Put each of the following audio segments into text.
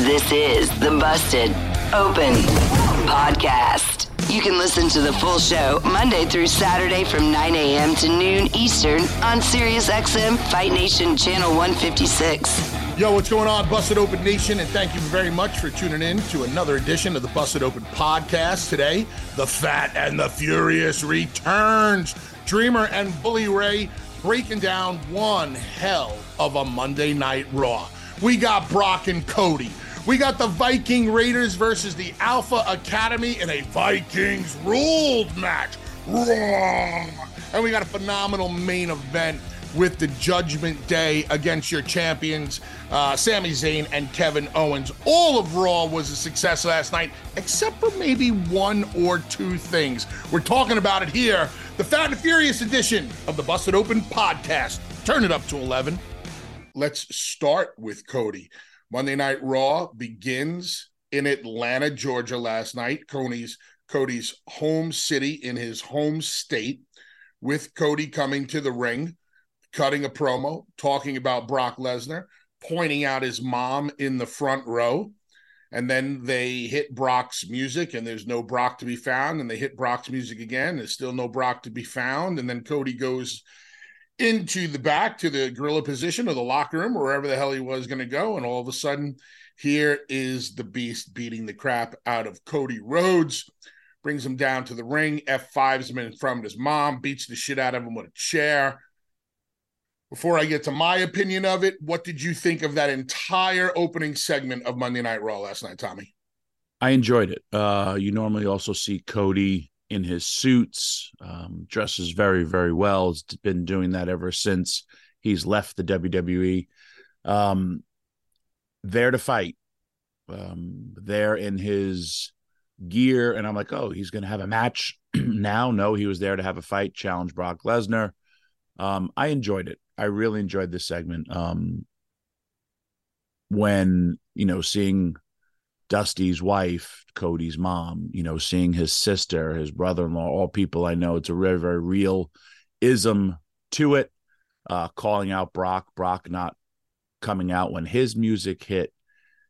This is the Busted Open Podcast. You can listen to the full show Monday through Saturday from 9 a.m. to noon Eastern on SiriusXM Fight Nation Channel 156. Yo, what's going on, Busted Open Nation? And thank you very much for tuning in to another edition of the Busted Open podcast. Today, the Fat and the Furious returns. Dreamer and Bully Ray breaking down one hell of a Monday Night Raw. We got Brock and Cody. We got the Viking Raiders versus the Alpha Academy in a Vikings ruled match. And we got a phenomenal main event with the Judgment Day against your champions, uh, Sami Zayn and Kevin Owens. All of Raw was a success last night, except for maybe one or two things. We're talking about it here, the Fat and Furious edition of the Busted Open podcast. Turn it up to 11. Let's start with Cody. Monday Night Raw begins in Atlanta, Georgia last night. Cody's Cody's home city in his home state, with Cody coming to the ring, cutting a promo, talking about Brock Lesnar, pointing out his mom in the front row. And then they hit Brock's music, and there's no Brock to be found. And they hit Brock's music again. There's still no Brock to be found. And then Cody goes into the back to the gorilla position or the locker room wherever the hell he was going to go. And all of a sudden, here is the beast beating the crap out of Cody Rhodes, brings him down to the ring, F5s him in front of his mom, beats the shit out of him with a chair. Before I get to my opinion of it, what did you think of that entire opening segment of Monday Night Raw last night, Tommy? I enjoyed it. Uh, you normally also see Cody in his suits, um, dresses very, very well. Has been doing that ever since he's left the WWE. Um, there to fight, um, there in his gear, and I'm like, oh, he's going to have a match now. No, he was there to have a fight, challenge Brock Lesnar. Um, I enjoyed it. I really enjoyed this segment. Um, when you know, seeing Dusty's wife, Cody's mom, you know, seeing his sister, his brother in law, all people I know. It's a very, very real ism to it. Uh, calling out Brock, Brock not coming out when his music hit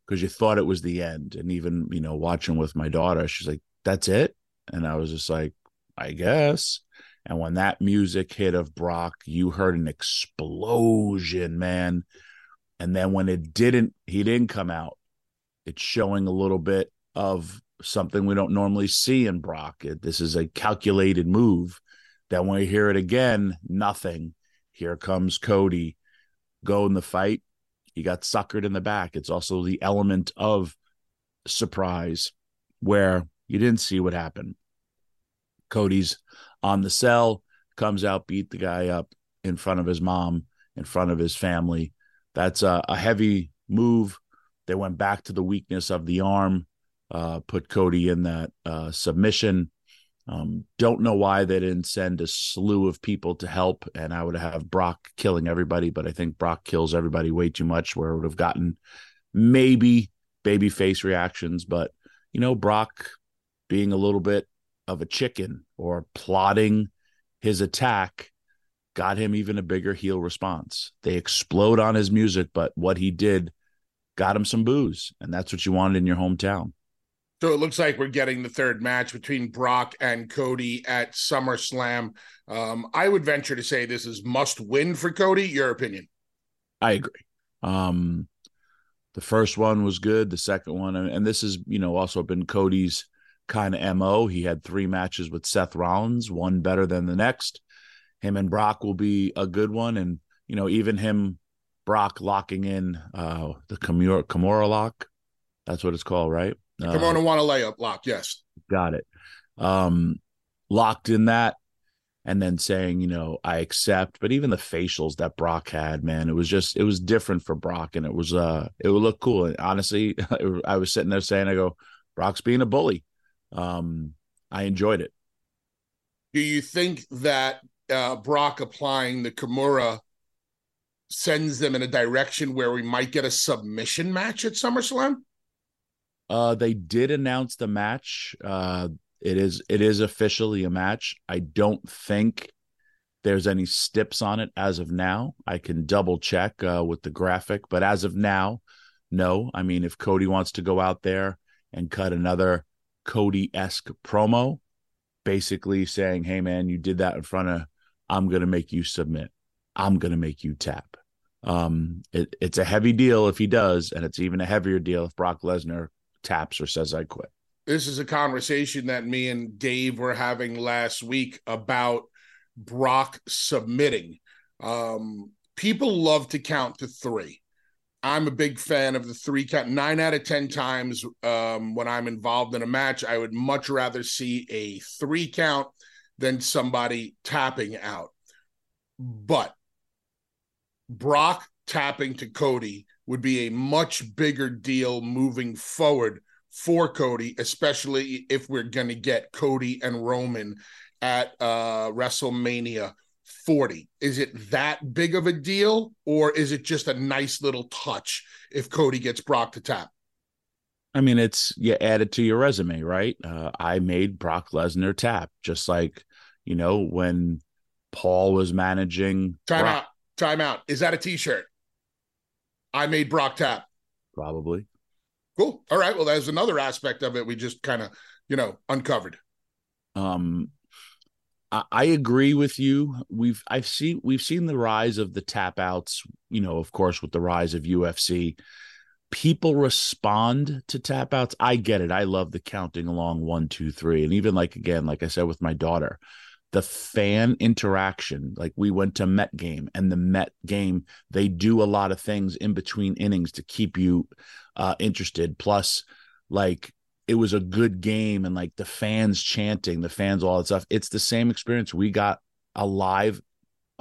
because you thought it was the end. And even, you know, watching with my daughter, she's like, that's it. And I was just like, I guess. And when that music hit of Brock, you heard an explosion, man. And then when it didn't, he didn't come out it's showing a little bit of something we don't normally see in Brock. This is a calculated move. Then when we hear it again, nothing. Here comes Cody. Go in the fight. He got suckered in the back. It's also the element of surprise where you didn't see what happened. Cody's on the cell, comes out, beat the guy up in front of his mom, in front of his family. That's a, a heavy move they went back to the weakness of the arm, uh, put Cody in that uh, submission. Um, don't know why they didn't send a slew of people to help, and I would have Brock killing everybody, but I think Brock kills everybody way too much, where it would have gotten maybe baby face reactions, but you know, Brock being a little bit of a chicken or plotting his attack got him even a bigger heel response. They explode on his music, but what he did got him some booze, and that's what you wanted in your hometown. So it looks like we're getting the third match between Brock and Cody at SummerSlam. Um, I would venture to say this is must win for Cody. Your opinion? I agree. Um, the first one was good. The second one, and this has you know also been Cody's kind of mo. He had three matches with Seth Rollins, one better than the next. Him and Brock will be a good one, and you know even him, Brock locking in uh the Kimura, Kimura lock. That's what it's called, right? Uh, Come on and want a layup lock. Yes, got it. Um, locked in that and then saying, you know, I accept. But even the facials that Brock had, man, it was just it was different for Brock, and it was uh it would look cool. And honestly, I was sitting there saying, I go, Brock's being a bully. Um, I enjoyed it. Do you think that uh, Brock applying the Kimura sends them in a direction where we might get a submission match at SummerSlam? Uh, they did announce the match. Uh, it is it is officially a match. I don't think there's any steps on it as of now. I can double check uh, with the graphic, but as of now, no. I mean, if Cody wants to go out there and cut another Cody esque promo, basically saying, "Hey, man, you did that in front of. I'm gonna make you submit. I'm gonna make you tap." Um, it, it's a heavy deal if he does, and it's even a heavier deal if Brock Lesnar taps or says, "I quit." this is a conversation that me and Dave were having last week about Brock submitting. Um, people love to count to three. I'm a big fan of the three count. Nine out of 10 times um, when I'm involved in a match, I would much rather see a three count than somebody tapping out. But Brock tapping to Cody would be a much bigger deal moving forward for Cody, especially if we're going to get Cody and Roman at uh, WrestleMania 40. Is it that big of a deal, or is it just a nice little touch if Cody gets Brock to tap? I mean, it's you add it to your resume, right? Uh, I made Brock Lesnar tap, just like you know when Paul was managing. Time Brock. out. Time out. Is that a T-shirt? I made Brock tap. Probably. Cool. All right. Well, there's another aspect of it we just kind of, you know, uncovered. Um, I, I agree with you. We've I've seen we've seen the rise of the tap outs. You know, of course, with the rise of UFC, people respond to tap outs. I get it. I love the counting along one, two, three, and even like again, like I said with my daughter, the fan interaction. Like we went to Met game, and the Met game, they do a lot of things in between innings to keep you uh, interested. Plus, like it was a good game and like the fans chanting, the fans, all that stuff. It's the same experience. We got a live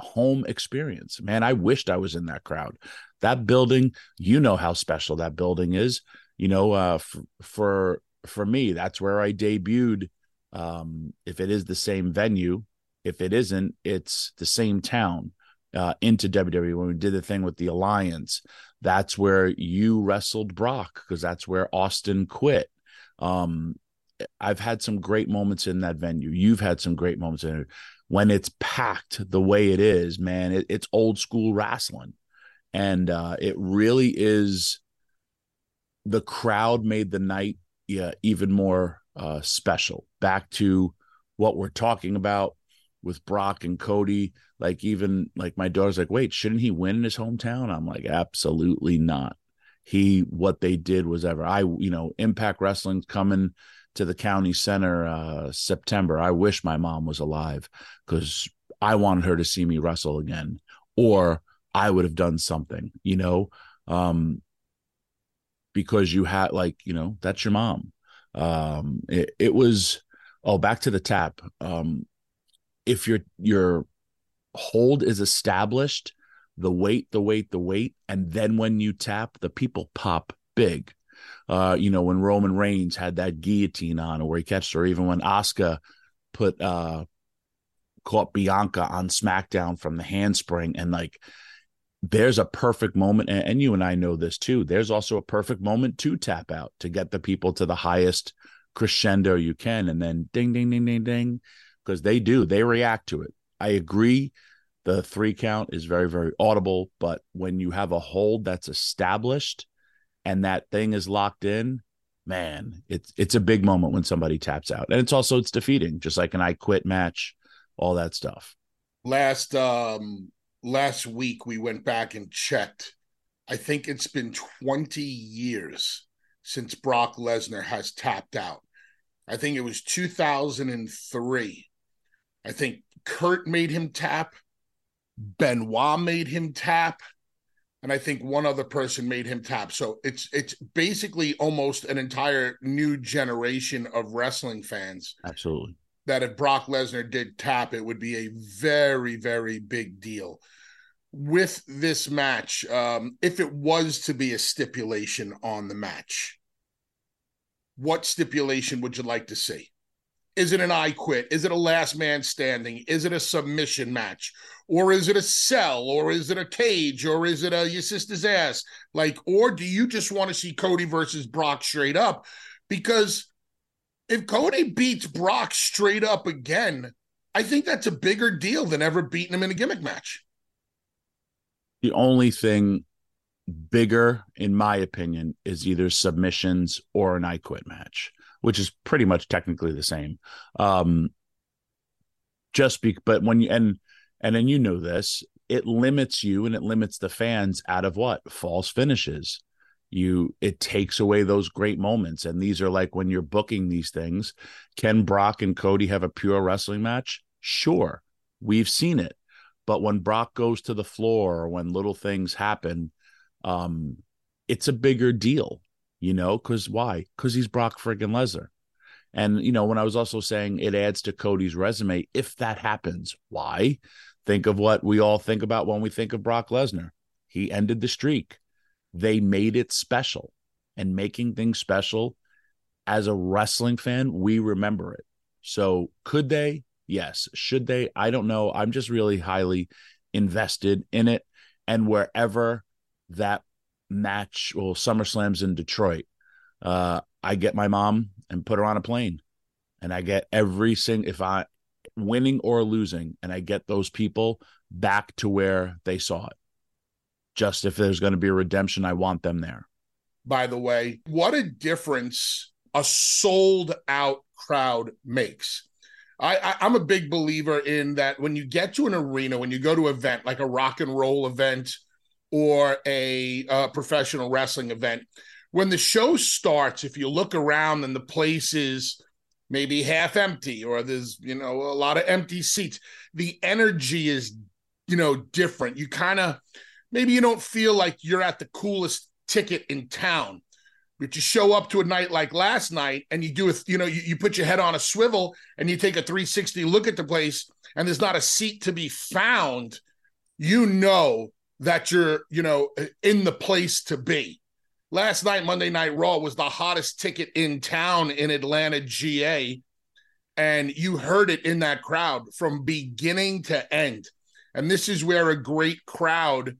home experience. Man, I wished I was in that crowd. That building, you know how special that building is. You know, uh, for for me, that's where I debuted. Um, if it is the same venue, if it isn't, it's the same town uh, into WWE when we did the thing with the Alliance. That's where you wrestled Brock because that's where Austin quit. Um, I've had some great moments in that venue. You've had some great moments in it. When it's packed the way it is, man, it, it's old school wrestling. And uh, it really is the crowd made the night yeah, even more uh, special. Back to what we're talking about with Brock and Cody. Like even like my daughter's like, wait, shouldn't he win in his hometown? I'm like, absolutely not. He what they did was ever. I you know Impact Wrestling's coming to the county center uh September. I wish my mom was alive because I wanted her to see me wrestle again, or I would have done something, you know, um, because you had like you know that's your mom. Um, it, it was oh back to the tap. Um, if your your hold is established, the weight, the weight, the weight, and then when you tap, the people pop big. Uh, you know, when Roman Reigns had that guillotine on, or where he catched, or even when Asuka put uh caught Bianca on SmackDown from the handspring, and like there's a perfect moment, and, and you and I know this too. There's also a perfect moment to tap out to get the people to the highest crescendo you can, and then ding, ding, ding, ding, ding because they do they react to it. I agree the three count is very very audible but when you have a hold that's established and that thing is locked in man it's it's a big moment when somebody taps out. And it's also it's defeating just like an i quit match all that stuff. Last um last week we went back and checked. I think it's been 20 years since Brock Lesnar has tapped out. I think it was 2003. I think Kurt made him tap, Benoit made him tap, and I think one other person made him tap. So it's it's basically almost an entire new generation of wrestling fans. Absolutely. That if Brock Lesnar did tap, it would be a very, very big deal. With this match, um, if it was to be a stipulation on the match, what stipulation would you like to see? Is it an I quit? Is it a last man standing? Is it a submission match? Or is it a cell? Or is it a cage? Or is it a your sister's ass? Like, or do you just want to see Cody versus Brock straight up? Because if Cody beats Brock straight up again, I think that's a bigger deal than ever beating him in a gimmick match. The only thing bigger, in my opinion, is either submissions or an I quit match, which is pretty much technically the same. Um, just be, but when you and and then you know this, it limits you and it limits the fans out of what false finishes. You it takes away those great moments, and these are like when you're booking these things. Can Brock and Cody have a pure wrestling match? Sure, we've seen it. But when Brock goes to the floor or when little things happen, um, it's a bigger deal, you know, because why? Because he's Brock friggin' Lesnar. And, you know, when I was also saying it adds to Cody's resume, if that happens, why? Think of what we all think about when we think of Brock Lesnar. He ended the streak. They made it special. And making things special as a wrestling fan, we remember it. So could they? Yes. Should they? I don't know. I'm just really highly invested in it. And wherever that match, well, SummerSlam's in Detroit, uh, I get my mom and put her on a plane. And I get every single, if I winning or losing, and I get those people back to where they saw it. Just if there's going to be a redemption, I want them there. By the way, what a difference a sold out crowd makes. I, I am a big believer in that when you get to an arena, when you go to an event like a rock and roll event or a uh, professional wrestling event. When the show starts, if you look around and the place is maybe half empty or there's, you know, a lot of empty seats, the energy is, you know, different. You kind of maybe you don't feel like you're at the coolest ticket in town. But you show up to a night like last night and you do a, you know, you, you put your head on a swivel and you take a 360 look at the place and there's not a seat to be found, you know that you're, you know, in the place to be. Last night, Monday Night Raw was the hottest ticket in town in Atlanta, GA. And you heard it in that crowd from beginning to end. And this is where a great crowd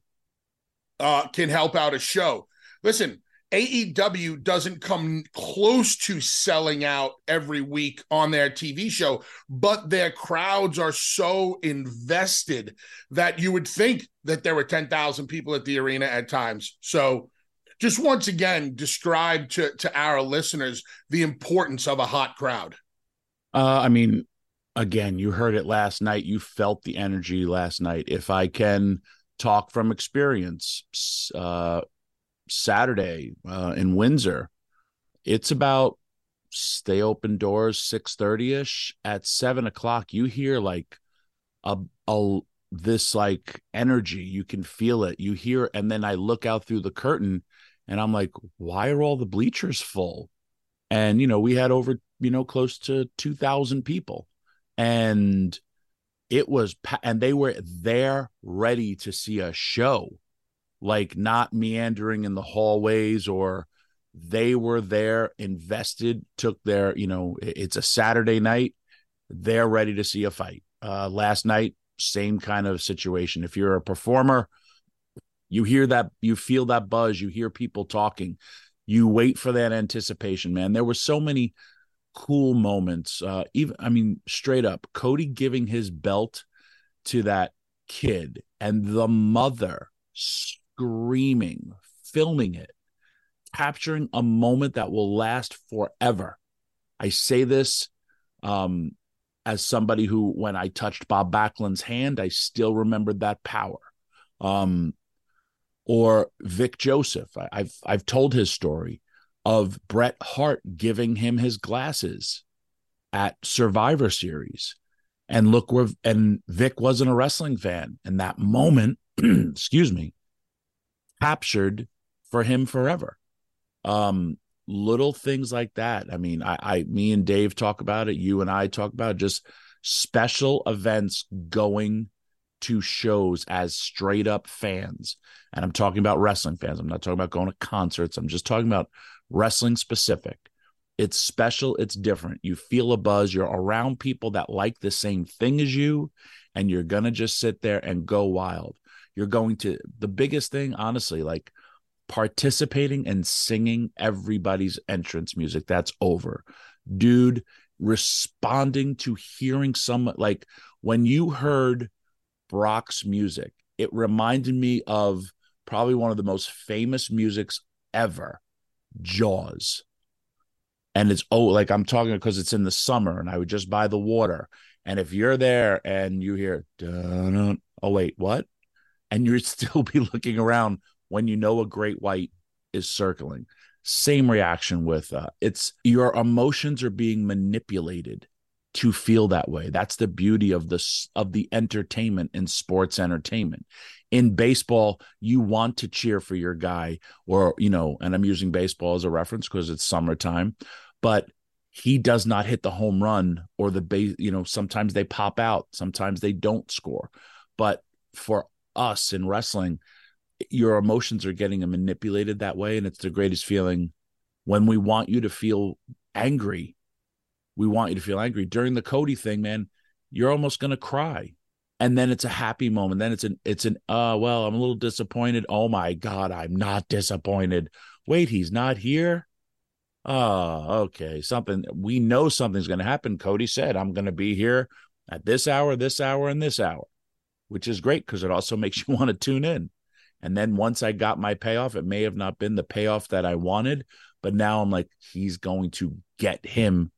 uh, can help out a show. Listen, AEW doesn't come close to selling out every week on their TV show, but their crowds are so invested that you would think that there were 10,000 people at the arena at times. So, just once again, describe to, to our listeners the importance of a hot crowd. Uh, I mean, again, you heard it last night. You felt the energy last night. If I can talk from experience, uh, Saturday uh, in Windsor. It's about stay open doors six thirty ish. At seven o'clock, you hear like a a this like energy. You can feel it. You hear, and then I look out through the curtain, and I'm like, why are all the bleachers full? And you know, we had over you know close to two thousand people, and it was and they were there ready to see a show like not meandering in the hallways or they were there invested took their you know it's a saturday night they're ready to see a fight. Uh last night same kind of situation. If you're a performer you hear that you feel that buzz you hear people talking you wait for that anticipation man. There were so many cool moments uh even i mean straight up cody giving his belt to that kid and the mother screaming, filming it, capturing a moment that will last forever. I say this um, as somebody who, when I touched Bob Backlund's hand, I still remembered that power. Um, or Vic Joseph. I, I've I've told his story of Bret Hart giving him his glasses at Survivor Series. And look where and Vic wasn't a wrestling fan. And that moment, excuse me, captured for him forever. Um, little things like that. I mean, I, I me and Dave talk about it, you and I talk about it, just special events going to shows as straight up fans. And I'm talking about wrestling fans. I'm not talking about going to concerts. I'm just talking about wrestling specific. It's special, it's different. You feel a buzz, you're around people that like the same thing as you, and you're going to just sit there and go wild. You're going to, the biggest thing, honestly, like participating and singing everybody's entrance music. That's over. Dude, responding to hearing some, like when you heard Brock's music, it reminded me of probably one of the most famous musics ever Jaws. And it's oh, like I'm talking because it's in the summer and I would just buy the water. And if you're there and you hear, oh, wait, what? And you'd still be looking around when you know a great white is circling. Same reaction with uh, it's your emotions are being manipulated to feel that way. That's the beauty of this of the entertainment in sports entertainment. In baseball, you want to cheer for your guy, or you know, and I'm using baseball as a reference because it's summertime, but he does not hit the home run or the base, you know, sometimes they pop out, sometimes they don't score. But for us in wrestling, your emotions are getting manipulated that way. And it's the greatest feeling when we want you to feel angry we want you to feel angry. During the Cody thing, man, you're almost going to cry. And then it's a happy moment. Then it's an it's an uh well, I'm a little disappointed. Oh my god, I'm not disappointed. Wait, he's not here? Oh, okay. Something we know something's going to happen. Cody said, I'm going to be here at this hour, this hour, and this hour, which is great because it also makes you want to tune in. And then once I got my payoff, it may have not been the payoff that I wanted, but now I'm like, he's going to get him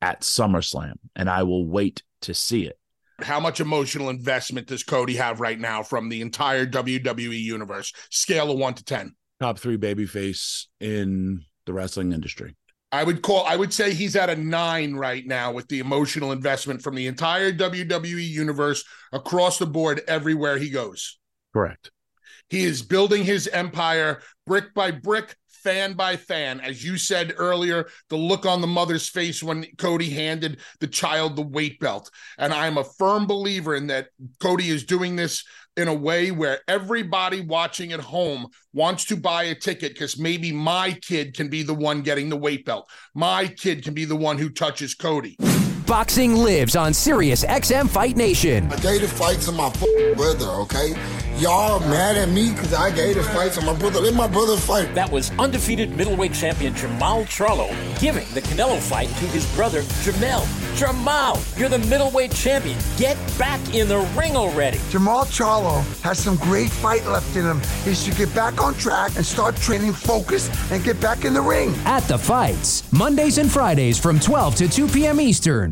at SummerSlam, and I will wait to see it. How much emotional investment does Cody have right now from the entire WWE universe? Scale of one to 10. Top three babyface in the wrestling industry. I would call, I would say he's at a nine right now with the emotional investment from the entire WWE universe across the board, everywhere he goes. Correct. He is building his empire brick by brick, fan by fan. As you said earlier, the look on the mother's face when Cody handed the child the weight belt. And I'm a firm believer in that Cody is doing this in a way where everybody watching at home wants to buy a ticket because maybe my kid can be the one getting the weight belt. My kid can be the one who touches Cody. Boxing lives on Sirius XM Fight Nation. I gave the fight to my brother, okay? Y'all mad at me because I gave the fight to my brother. Let my brother fight. That was undefeated middleweight champion Jermall Charlo giving the Canelo fight to his brother Jermell. Jermall, you're the middleweight champion. Get back in the ring already. Jermall Charlo has some great fight left in him. He should get back on track and start training focus and get back in the ring. At the fights, Mondays and Fridays from 12 to 2 p.m. Eastern.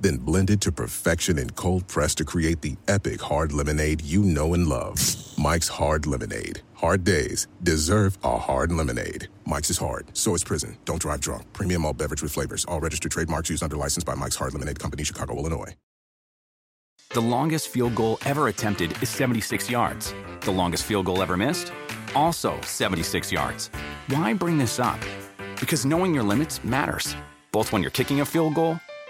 then blended to perfection and cold pressed to create the epic hard lemonade you know and love. Mike's Hard Lemonade. Hard days deserve a hard lemonade. Mike's is hard, so is prison. Don't drive drunk. Premium all beverage with flavors. All registered trademarks used under license by Mike's Hard Lemonade Company, Chicago, Illinois. The longest field goal ever attempted is 76 yards. The longest field goal ever missed? Also 76 yards. Why bring this up? Because knowing your limits matters, both when you're kicking a field goal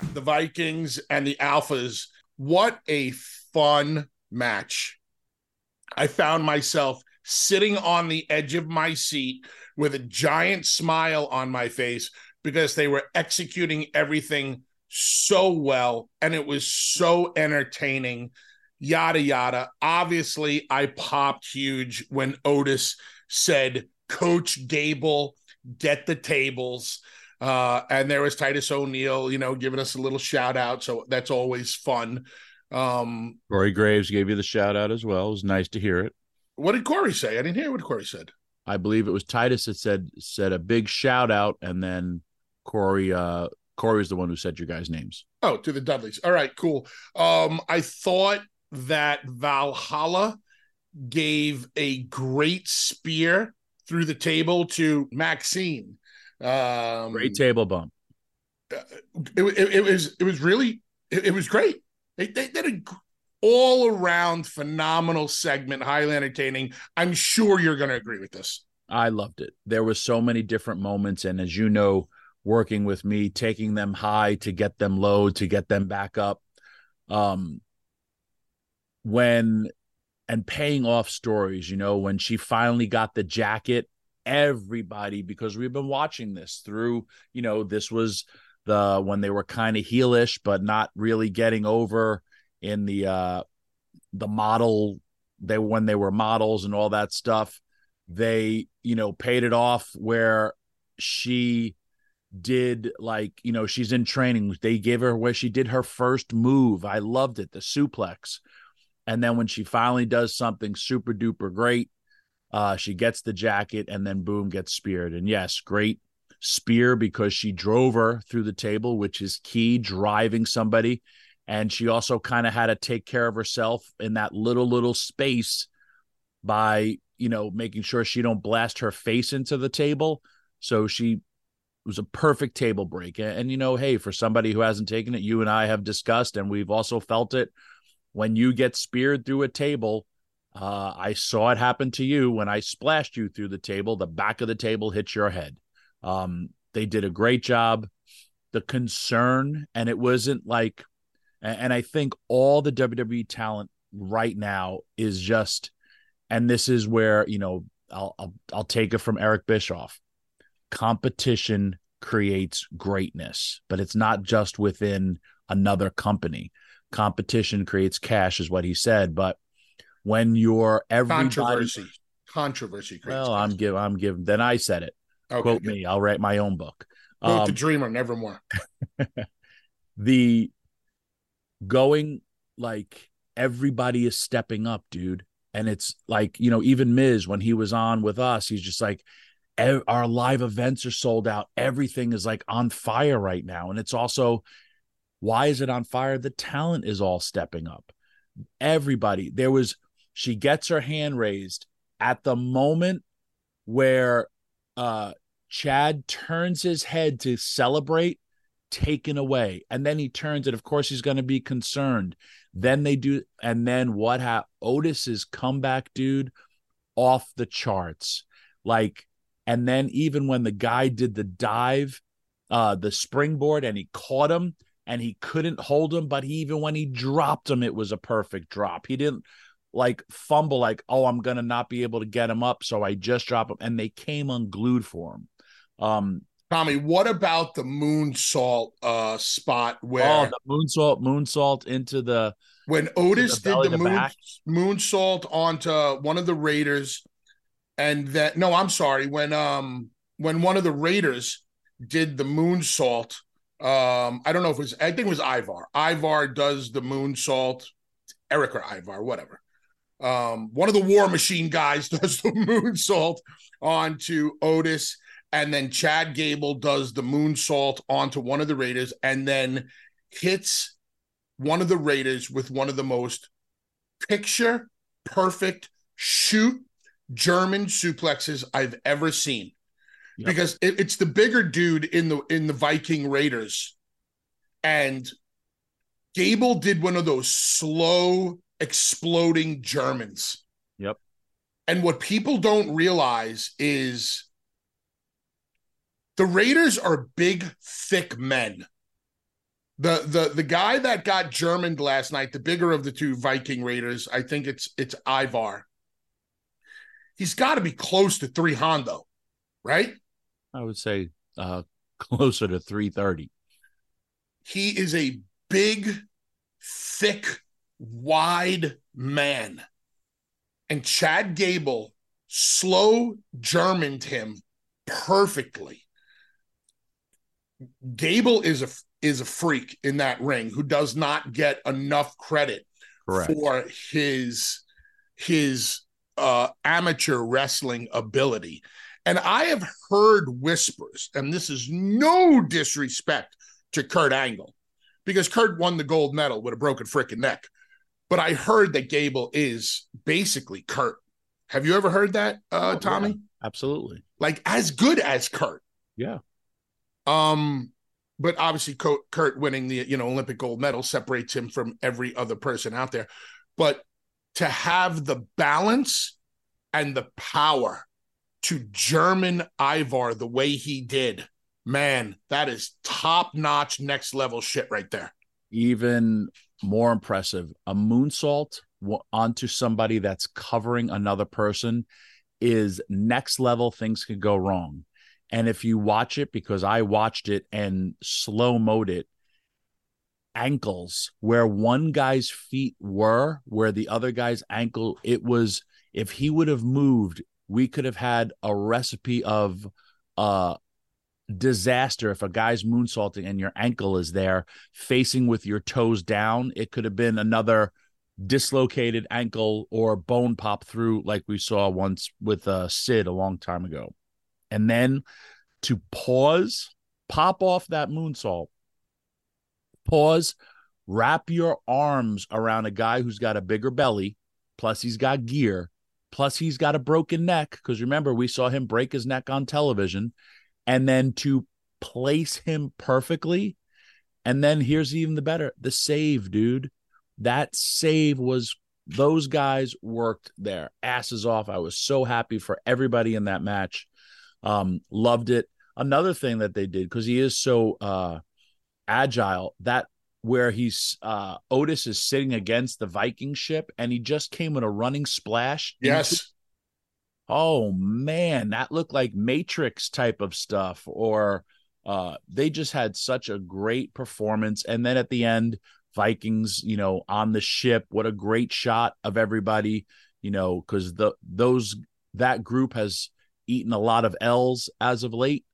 The Vikings and the Alphas. What a fun match. I found myself sitting on the edge of my seat with a giant smile on my face because they were executing everything so well and it was so entertaining. Yada, yada. Obviously, I popped huge when Otis said, Coach Gable, get the tables. Uh, and there was Titus O'Neil, you know, giving us a little shout out. So that's always fun. Um, Corey Graves gave you the shout out as well. It was nice to hear it. What did Corey say? I didn't hear what Corey said. I believe it was Titus that said said a big shout out, and then Corey uh Corey is the one who said your guys' names. Oh, to the Dudleys. All right, cool. Um, I thought that Valhalla gave a great spear through the table to Maxxine. Um, Great table bump. It, it, it was it was really it, it was great. They, they did a all around phenomenal segment, highly entertaining. I'm sure you're going to agree with this. I loved it. There were so many different moments, and as you know, working with me, taking them high to get them low to get them back up. Um, when and paying off stories, you know, when she finally got the jacket everybody because we've been watching this through you know this was the when they were kind of heelish but not really getting over in the uh the model they when they were models and all that stuff they you know paid it off where she did like you know she's in training. They gave her where she did her first move. I loved it the suplex. And then when she finally does something super duper great uh, she gets the jacket and then boom gets speared. And yes, great spear because she drove her through the table, which is key, driving somebody. And she also kind of had to take care of herself in that little, little space by, you know, making sure she don't blast her face into the table. So she was a perfect table break. And, and, you know, hey, for somebody who hasn't taken it, you and I have discussed, and we've also felt it when you get speared through a table uh, I saw it happen to you when I splashed you through the table. The back of the table hit your head. Um, they did a great job. The concern, and it wasn't like, and I think all the WWE talent right now is just, and this is where you know I'll I'll, I'll take it from Eric Bischoff. Competition creates greatness, but it's not just within another company. Competition creates cash, is what he said, but when you're everybody controversy. Controversy well i'm give i'm giving then i said it. Okay, quote good. me i'll write my own book. Quote um, the dreamer nevermore the going like everybody is stepping up dude. And it's like you know even miz when he was on with us he's just like our live events are sold out. Everything is like on fire right now. And it's also why is it on fire? The talent is all stepping up. Everybody there was she gets her hand raised at the moment where uh Chad turns his head to celebrate, taken away. And then he turns it. Of course, he's going to be concerned. Then they do. And then what happened? Otis's comeback, dude, off the charts. Like, and then even when the guy did the dive, uh, the springboard, and he caught him, and he couldn't hold him, but he, even when he dropped him, it was a perfect drop. He didn't like fumble like, oh, I'm gonna not be able to get him up, so I just drop him, and they came unglued for him. Um, Tommy, what about the moonsault uh spot where oh, the moonsault, moonsault into the when Otis the did the moon back? moonsault onto one of the Raiders, and that no, I'm sorry, when um when one of the Raiders did the moonsault, um, I don't know if it was I think it was Ivar. Ivar does the moonsault, Erik or Ivar, whatever. Um, one of the War Machine guys does the moonsault onto Otis, and then Chad Gable does the moonsault onto one of the Raiders, and then hits one of the Raiders with one of the most picture perfect shoot German suplexes I've ever seen. Yep. Because it, it's the bigger dude in the in the Viking Raiders, and Gable did one of those slow exploding Germans. Yep. And what people don't realize is the Raiders are big, thick men. The the the guy that got Germaned last night, the bigger of the two Viking Raiders, I think it's it's Ivar. He's got to be close to three Hondo, right? I would say uh closer to 330. He is a big, thick, wide man. And Chad Gable slow Germaned him perfectly. Gable is a is a freak in that ring who does not get enough credit Correct. for his his uh amateur wrestling ability. And I have heard whispers, and this is no disrespect to Kurt Angle, because Kurt won the gold medal with a broken freaking neck. But I heard that Gable is basically Kurt. Have you ever heard that, uh, Oh, Tommy? yeah, absolutely. Like as good as Kurt. Yeah. Um, but obviously Kurt winning the you know Olympic gold medal separates him from every other person out there. But to have the balance and the power to German Ivar the way he did, man, that is top notch, next level shit right there. Even more impressive, a moonsault onto somebody that's covering another person is next level. Things could go wrong. And if you watch it, because I watched it and slow mode it, ankles where one guy's feet were, where the other guy's ankle, it was, if he would have moved, we could have had a recipe of uh disaster. If a guy's moonsaulting and your ankle is there facing with your toes down it could have been another dislocated ankle or bone pop through like we saw once with uh sid a long time ago. And then to pause pop off that moonsault. Pause wrap your arms around a guy who's got a bigger belly plus he's got gear plus he's got a broken neck because remember we saw him break his neck on television and then to place him perfectly and then here's even the better the save dude that save was those guys worked their asses off i was so happy for everybody in that match um loved it another thing that they did because he is so uh agile that where he's uh Otis is sitting against the Viking ship and he just came with a running splash. Yes. Oh man, that looked like Matrix type of stuff or uh they just had such a great performance. And then at the end Vikings, you know, on the ship, what a great shot of everybody, you know, cuz the those that group has eaten a lot of L's as of late.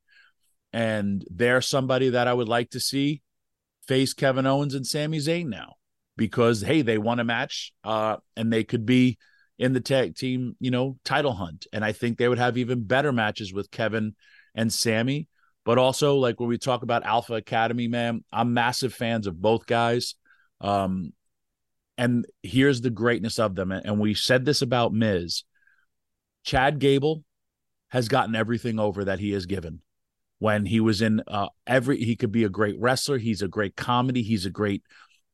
And they're somebody that I would like to see face Kevin Owens and Sami Zayn now because hey, they won a match uh and they could be in the tag team, you know, title hunt. And I think they would have even better matches with Kevin and Sami. But also, like when we talk about Alpha Academy, man, I'm massive fans of both guys. Um, and here's the greatness of them. And we said this about Miz. Chad Gable has gotten everything over that he has given. When he was in uh, every, he could be a great wrestler. He's a great comedy. He's a great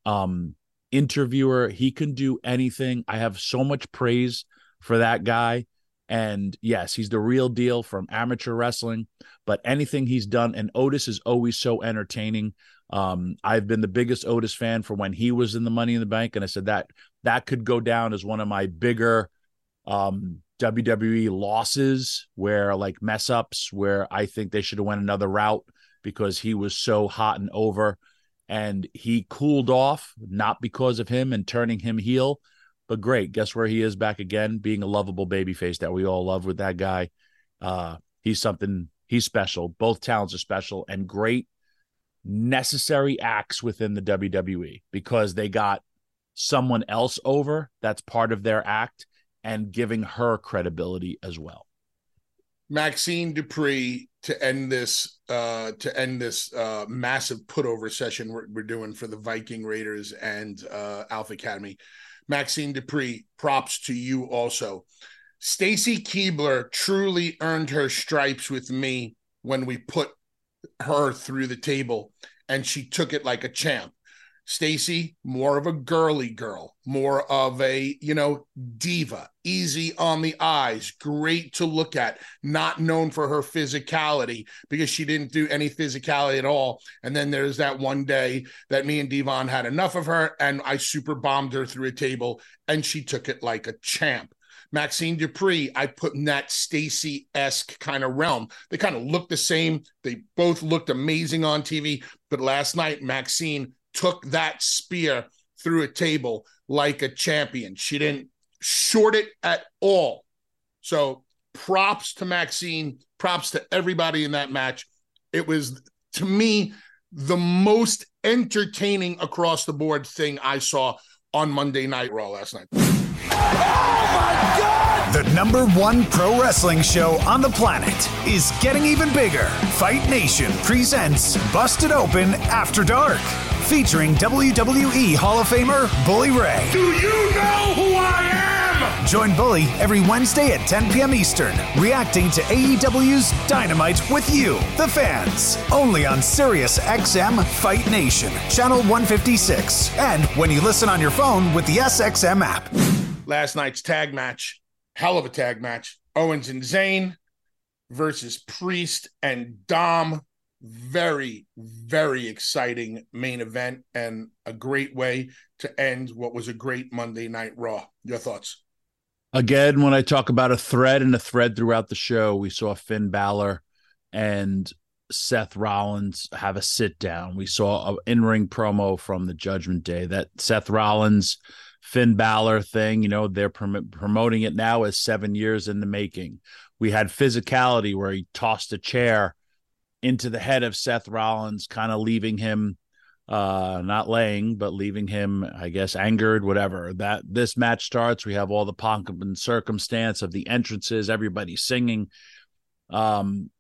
um, interviewer. He can do anything. I have so much praise for that guy. And yes, he's the real deal from amateur wrestling, but anything he's done, and Otis is always so entertaining. Um, I've been the biggest Otis fan for when he was in the Money in the Bank, and I said that that could go down as one of my bigger um, WWE losses, where like mess ups, where I think they should have went another route because he was so hot and over, and he cooled off not because of him and turning him heel, but great. Guess where he is back again, being a lovable babyface that we all love with that guy. Uh, he's something. He's special. Both talents are special and great necessary acts within the WWE because they got someone else over that's part of their act and giving her credibility as well. Maxxine Dupri to end this uh to end this uh massive putover session we're, we're doing for the Viking Raiders and uh Alpha Academy. Maxxine Dupri, props to you also. Stacy Keibler truly earned her stripes with me when we put her through the table and she took it like a champ. Stacy, more of a girly girl, more of a, you know, diva, easy on the eyes, great to look at, not known for her physicality because she didn't do any physicality at all. And then there's that one day that me and D-Von had enough of her and I super bombed her through a table and she took it like a champ. Maxxine Dupri, I put in that Stacy esque kind of realm. They kind of look the same. They both looked amazing on TV. But last night, Maxxine took that spear through a table like a champion. She didn't short it at all. So props to Maxxine, props to everybody in that match. It was, to me, the most entertaining across the board thing I saw on Monday Night Raw last night. The number one pro wrestling show on the planet is getting even bigger. Fight Nation presents Busted Open After Dark, featuring WWE Hall of Famer Bully Ray. Do you know who I am? Join Bully every Wednesday at 10 p.m. Eastern, reacting to AEW's Dynamite with you, the fans. Only on Sirius XM Fight Nation, channel 156, and when you listen on your phone with the SXM app. Last night's tag match, hell of a tag match. Owens and Zayn versus Priest and Dom. Very, very exciting main event and a great way to end what was a great Monday Night Raw. Your thoughts? Again, when I talk about a thread and a thread throughout the show, we saw Finn Balor and Seth Rollins have a sit down. We saw an in ring promo from the Judgment Day that Seth Rollins, Finn Balor thing, you know, they're prom- promoting it now as seven years in the making. We had physicality where he tossed a chair into the head of Seth Rollins, kind of leaving him uh not laying but leaving him i guess angered whatever. That this match starts. We have all the pomp and circumstance of the entrances everybody singing. Um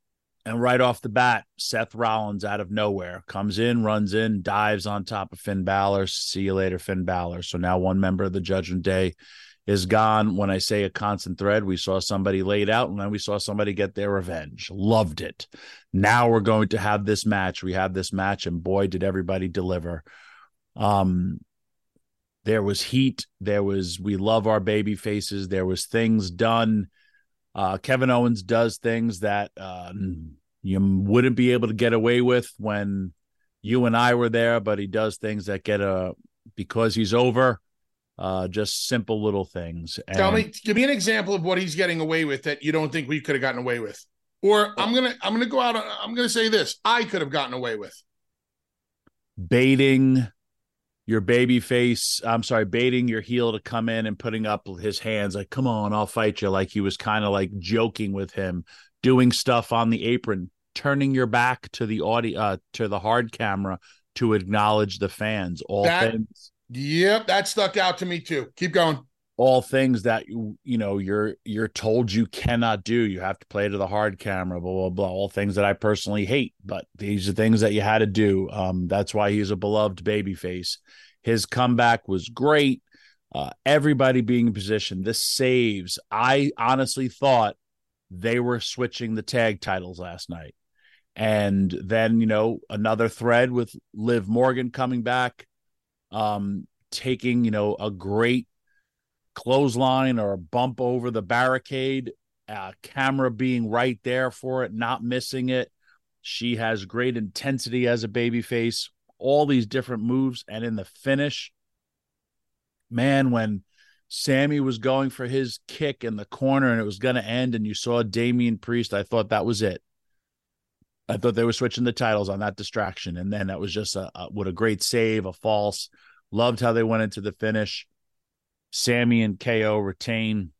and right off the bat seth rollins out of nowhere comes in runs in dives on top of finn Balor. see you later finn Balor. so now one member of the judgment day is gone. When i say a constant thread we saw somebody laid out and then we saw somebody get their revenge. Loved it. Now we're going to have this match. We have this match and boy did everybody deliver. Um there was heat. There was we love our baby faces. There was things done uh kevin owens does things that uh you wouldn't be able to get away with when you and i were there but he does things that get a because he's over uh just simple little things and, tell me give me an example of what he's getting away with that you don't think we could have gotten away with or I'm gonna I'm gonna go out. I'm gonna say this: I could have gotten away with baiting your baby face. I'm sorry, baiting your heel to come in and putting up his hands like, "Come on, I'll fight you." Like he was kind of like joking with him, doing stuff on the apron, turning your back to the audio uh, to the hard camera to acknowledge the fans. All that, things. Yep, that stuck out to me too. Keep going all things that you know you're you're told you cannot do. You have to play to the hard camera blah blah blah all things that i personally hate but these are things that you had to do. Um that's why he's a beloved baby face his comeback was great. Uh everybody being in position. This saves. I honestly thought they were switching the tag titles last night. And then you know another thread with liv morgan coming back um taking you know a great clothesline or a bump over the barricade, uh, camera being right there for it, not missing it. She has great intensity as a baby face. all these different moves. And in the finish, man, when Sami was going for his kick in the corner and it was going to end, and you saw Damian Priest, I thought that was it. I thought they were switching the titles on that distraction. And then that was just a, a what a great save, a false. Loved how they went into the finish. Sami and KO retain,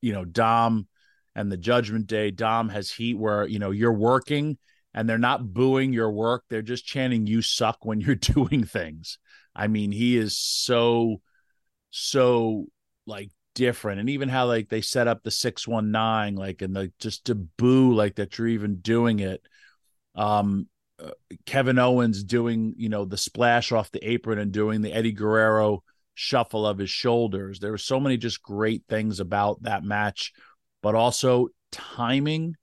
you know, Dom and the Judgment Day. Dom has heat where, you know, you're working and they're not booing your work. They're just chanting, you suck when you're doing things. I mean, he is so, so like different. And even how like they set up the 619, like, and the just to boo, like that you're even doing it. Um, uh, Kevin Owens doing, you know, the splash off the apron and doing the Eddie Guerrero shuffle of his shoulders. There were so many just great things about that match, but also timing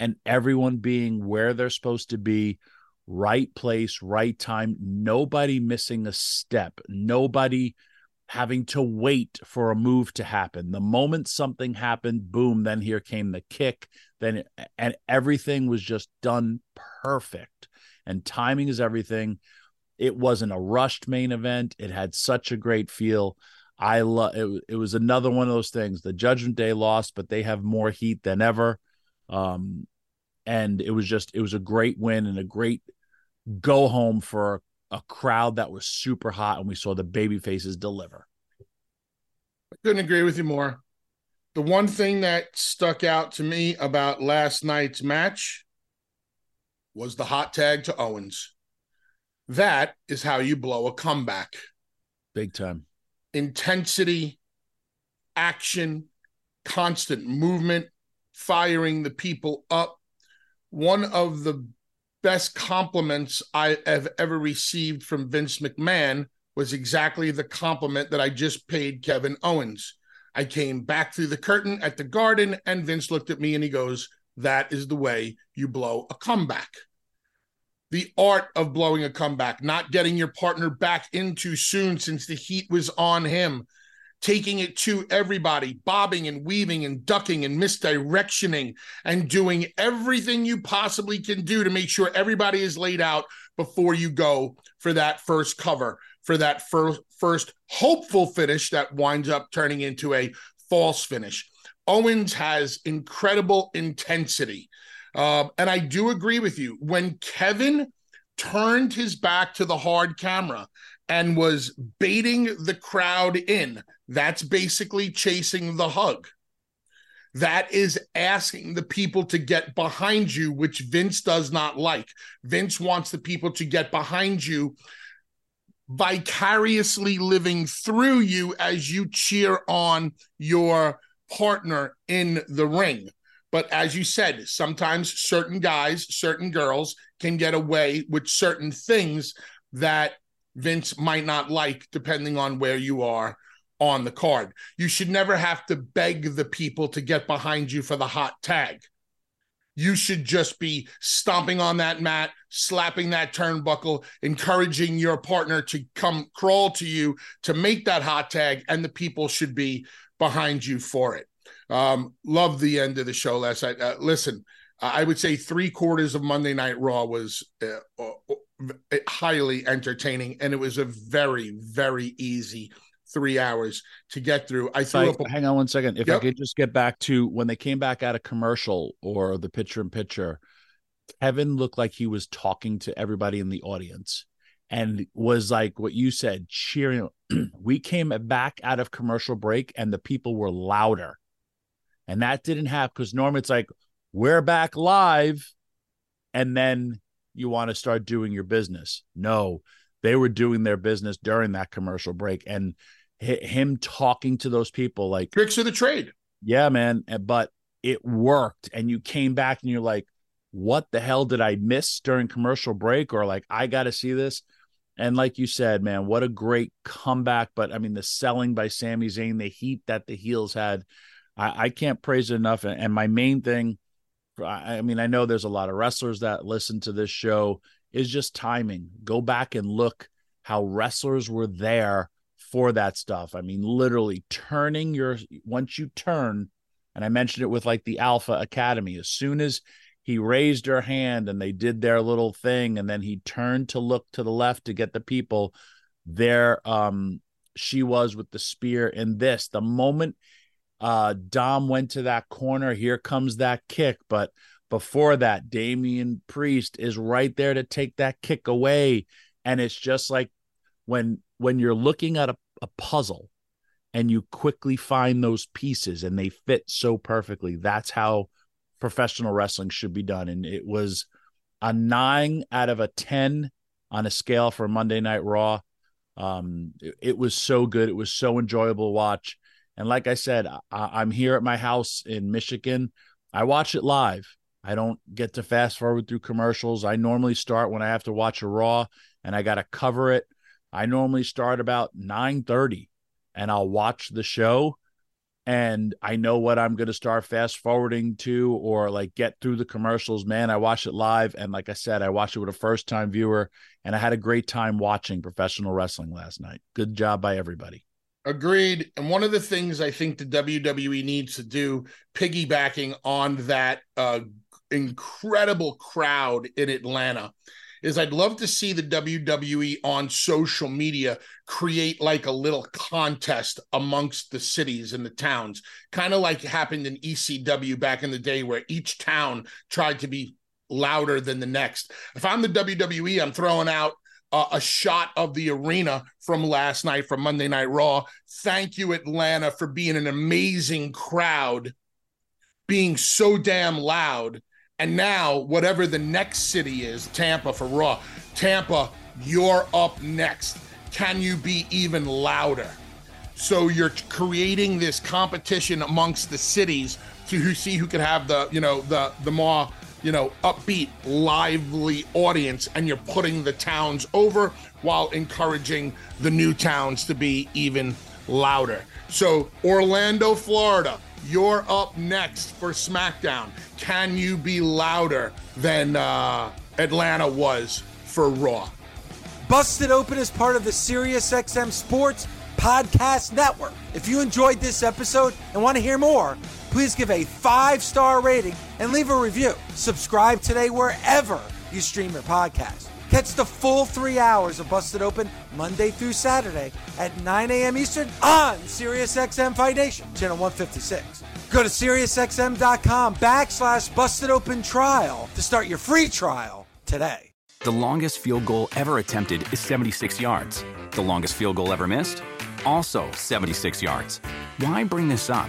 and everyone being where they're supposed to be, right place, right time, nobody missing a step, nobody having to wait for a move to happen. The moment something happened, boom, then here came the kick, then and everything was just done perfect. And timing is everything. It wasn't a rushed main event. It had such a great feel. I love it. It was another one of those things. The Judgment Day lost, but they have more heat than ever. Um, and it was just it was a great win and a great go home for a crowd that was super hot, and we saw the baby faces deliver. I couldn't agree with you more. The one thing that stuck out to me about last night's match was the hot tag to Owens. That is how you blow a comeback. Big time. Intensity, action, constant movement, firing the people up. One of the best compliments I have ever received from Vince McMahon was exactly the compliment that I just paid Kevin Owens. I came back through the curtain at the garden, and Vince looked at me and he goes, That is the way you blow a comeback. The art of blowing a comeback, not getting your partner back in too soon since the heat was on him, taking it to everybody, bobbing and weaving and ducking and misdirectioning and doing everything you possibly can do to make sure everybody is laid out before you go for that first cover, for that first first hopeful finish that winds up turning into a false finish. Owens has incredible intensity. Um, and I do agree with you. When Kevin turned his back to the hard camera and was baiting the crowd in, that's basically chasing the hug. That is asking the people to get behind you, which Vince does not like. Vince wants the people to get behind you, vicariously living through you as you cheer on your partner in the ring. But as you said, sometimes certain guys, certain girls can get away with certain things that Vince might not like, depending on where you are on the card. You should never have to beg the people to get behind you for the hot tag. You should just be stomping on that mat, slapping that turnbuckle, encouraging your partner to come crawl to you to make that hot tag, and the people should be behind you for it. Um, love the end of the show last night. Uh, listen, I would say three quarters of Monday Night Raw was uh, uh, highly entertaining, and it was a very, very easy three hours to get through. I threw up. A- hang on one second. If yep. I could just get back to when they came back out of commercial or the picture in picture, Kevin looked like he was talking to everybody in the audience and was like what you said, cheering. we came back out of commercial break and the people were louder. And that didn't happen because normally it's like, we're back live. And then you want to start doing your business. No, they were doing their business during that commercial break. And him talking to those people like tricks of the trade. Yeah, man. But it worked. And you came back and you're like, what the hell did I miss during commercial break? Or like, I got to see this. And like you said, man, what a great comeback. But I mean, the selling by Sami Zayn, the heat that the heels had, I, I can't praise it enough. And, and my main thing, I mean, I know there's a lot of wrestlers that listen to this show, is just timing. Go back and look how wrestlers were there for that stuff. I mean, literally turning your once you turn, and I mentioned it with like the Alpha Academy, as soon as he raised her hand and they did their little thing and then he turned to look to the left to get the people there um she was with the spear in this the moment uh dom went to that corner here comes that kick but before that damian priest is right there to take that kick away and it's just like when when you're looking at a, a puzzle and you quickly find those pieces and they fit so perfectly that's how professional wrestling should be done. And it was a nine out of a 10 on a scale for Monday Night Raw. Um, it, it was so good. It was so enjoyable to watch. And like I said, I, am here at my house in Michigan. I watch it live. I don't get to fast forward through commercials. I normally start when I have to watch a Raw and I got to cover it. I normally start about 9:30 and I'll watch the show and I know what I'm going to start fast forwarding to or like get through the commercials. Man, I watch it live. And like I said, I watched it with a first time viewer and I had a great time watching professional wrestling last night. Good job by everybody. Agreed. And one of the things I think the WWE needs to do, piggybacking on that uh, incredible crowd in Atlanta, is I'd love to see the WWE on social media create like a little contest amongst the cities and the towns, kind of like happened in ECW back in the day, where each town tried to be louder than the next. If I'm the WWE, I'm throwing out uh, a shot of the arena from last night from Monday Night Raw. Thank you, Atlanta, for being an amazing crowd, being so damn loud and now, whatever the next city is, Tampa for Raw, Tampa, you're up next. Can you be even louder? So you're creating this competition amongst the cities to see who can have the, you know, the the more, you know, upbeat, lively audience, and you're putting the towns over while encouraging the new towns to be even louder. So Orlando, Florida, you're up next for SmackDown. Can you be louder than uh, Atlanta was for Raw? Busted Open is part of the SiriusXM Sports Podcast Network. If you enjoyed this episode and want to hear more, please give a five star rating and leave a review. Subscribe today wherever you stream your podcast. Catch the full three hours of Busted Open Monday through Saturday at 9 a.m. Eastern on SiriusXM Fight Nation, channel 156. Go to SiriusXM.com backslash Busted Open Trial to start your free trial today. The longest field goal ever attempted is 76 yards. The longest field goal ever missed? Also 76 yards. Why bring this up?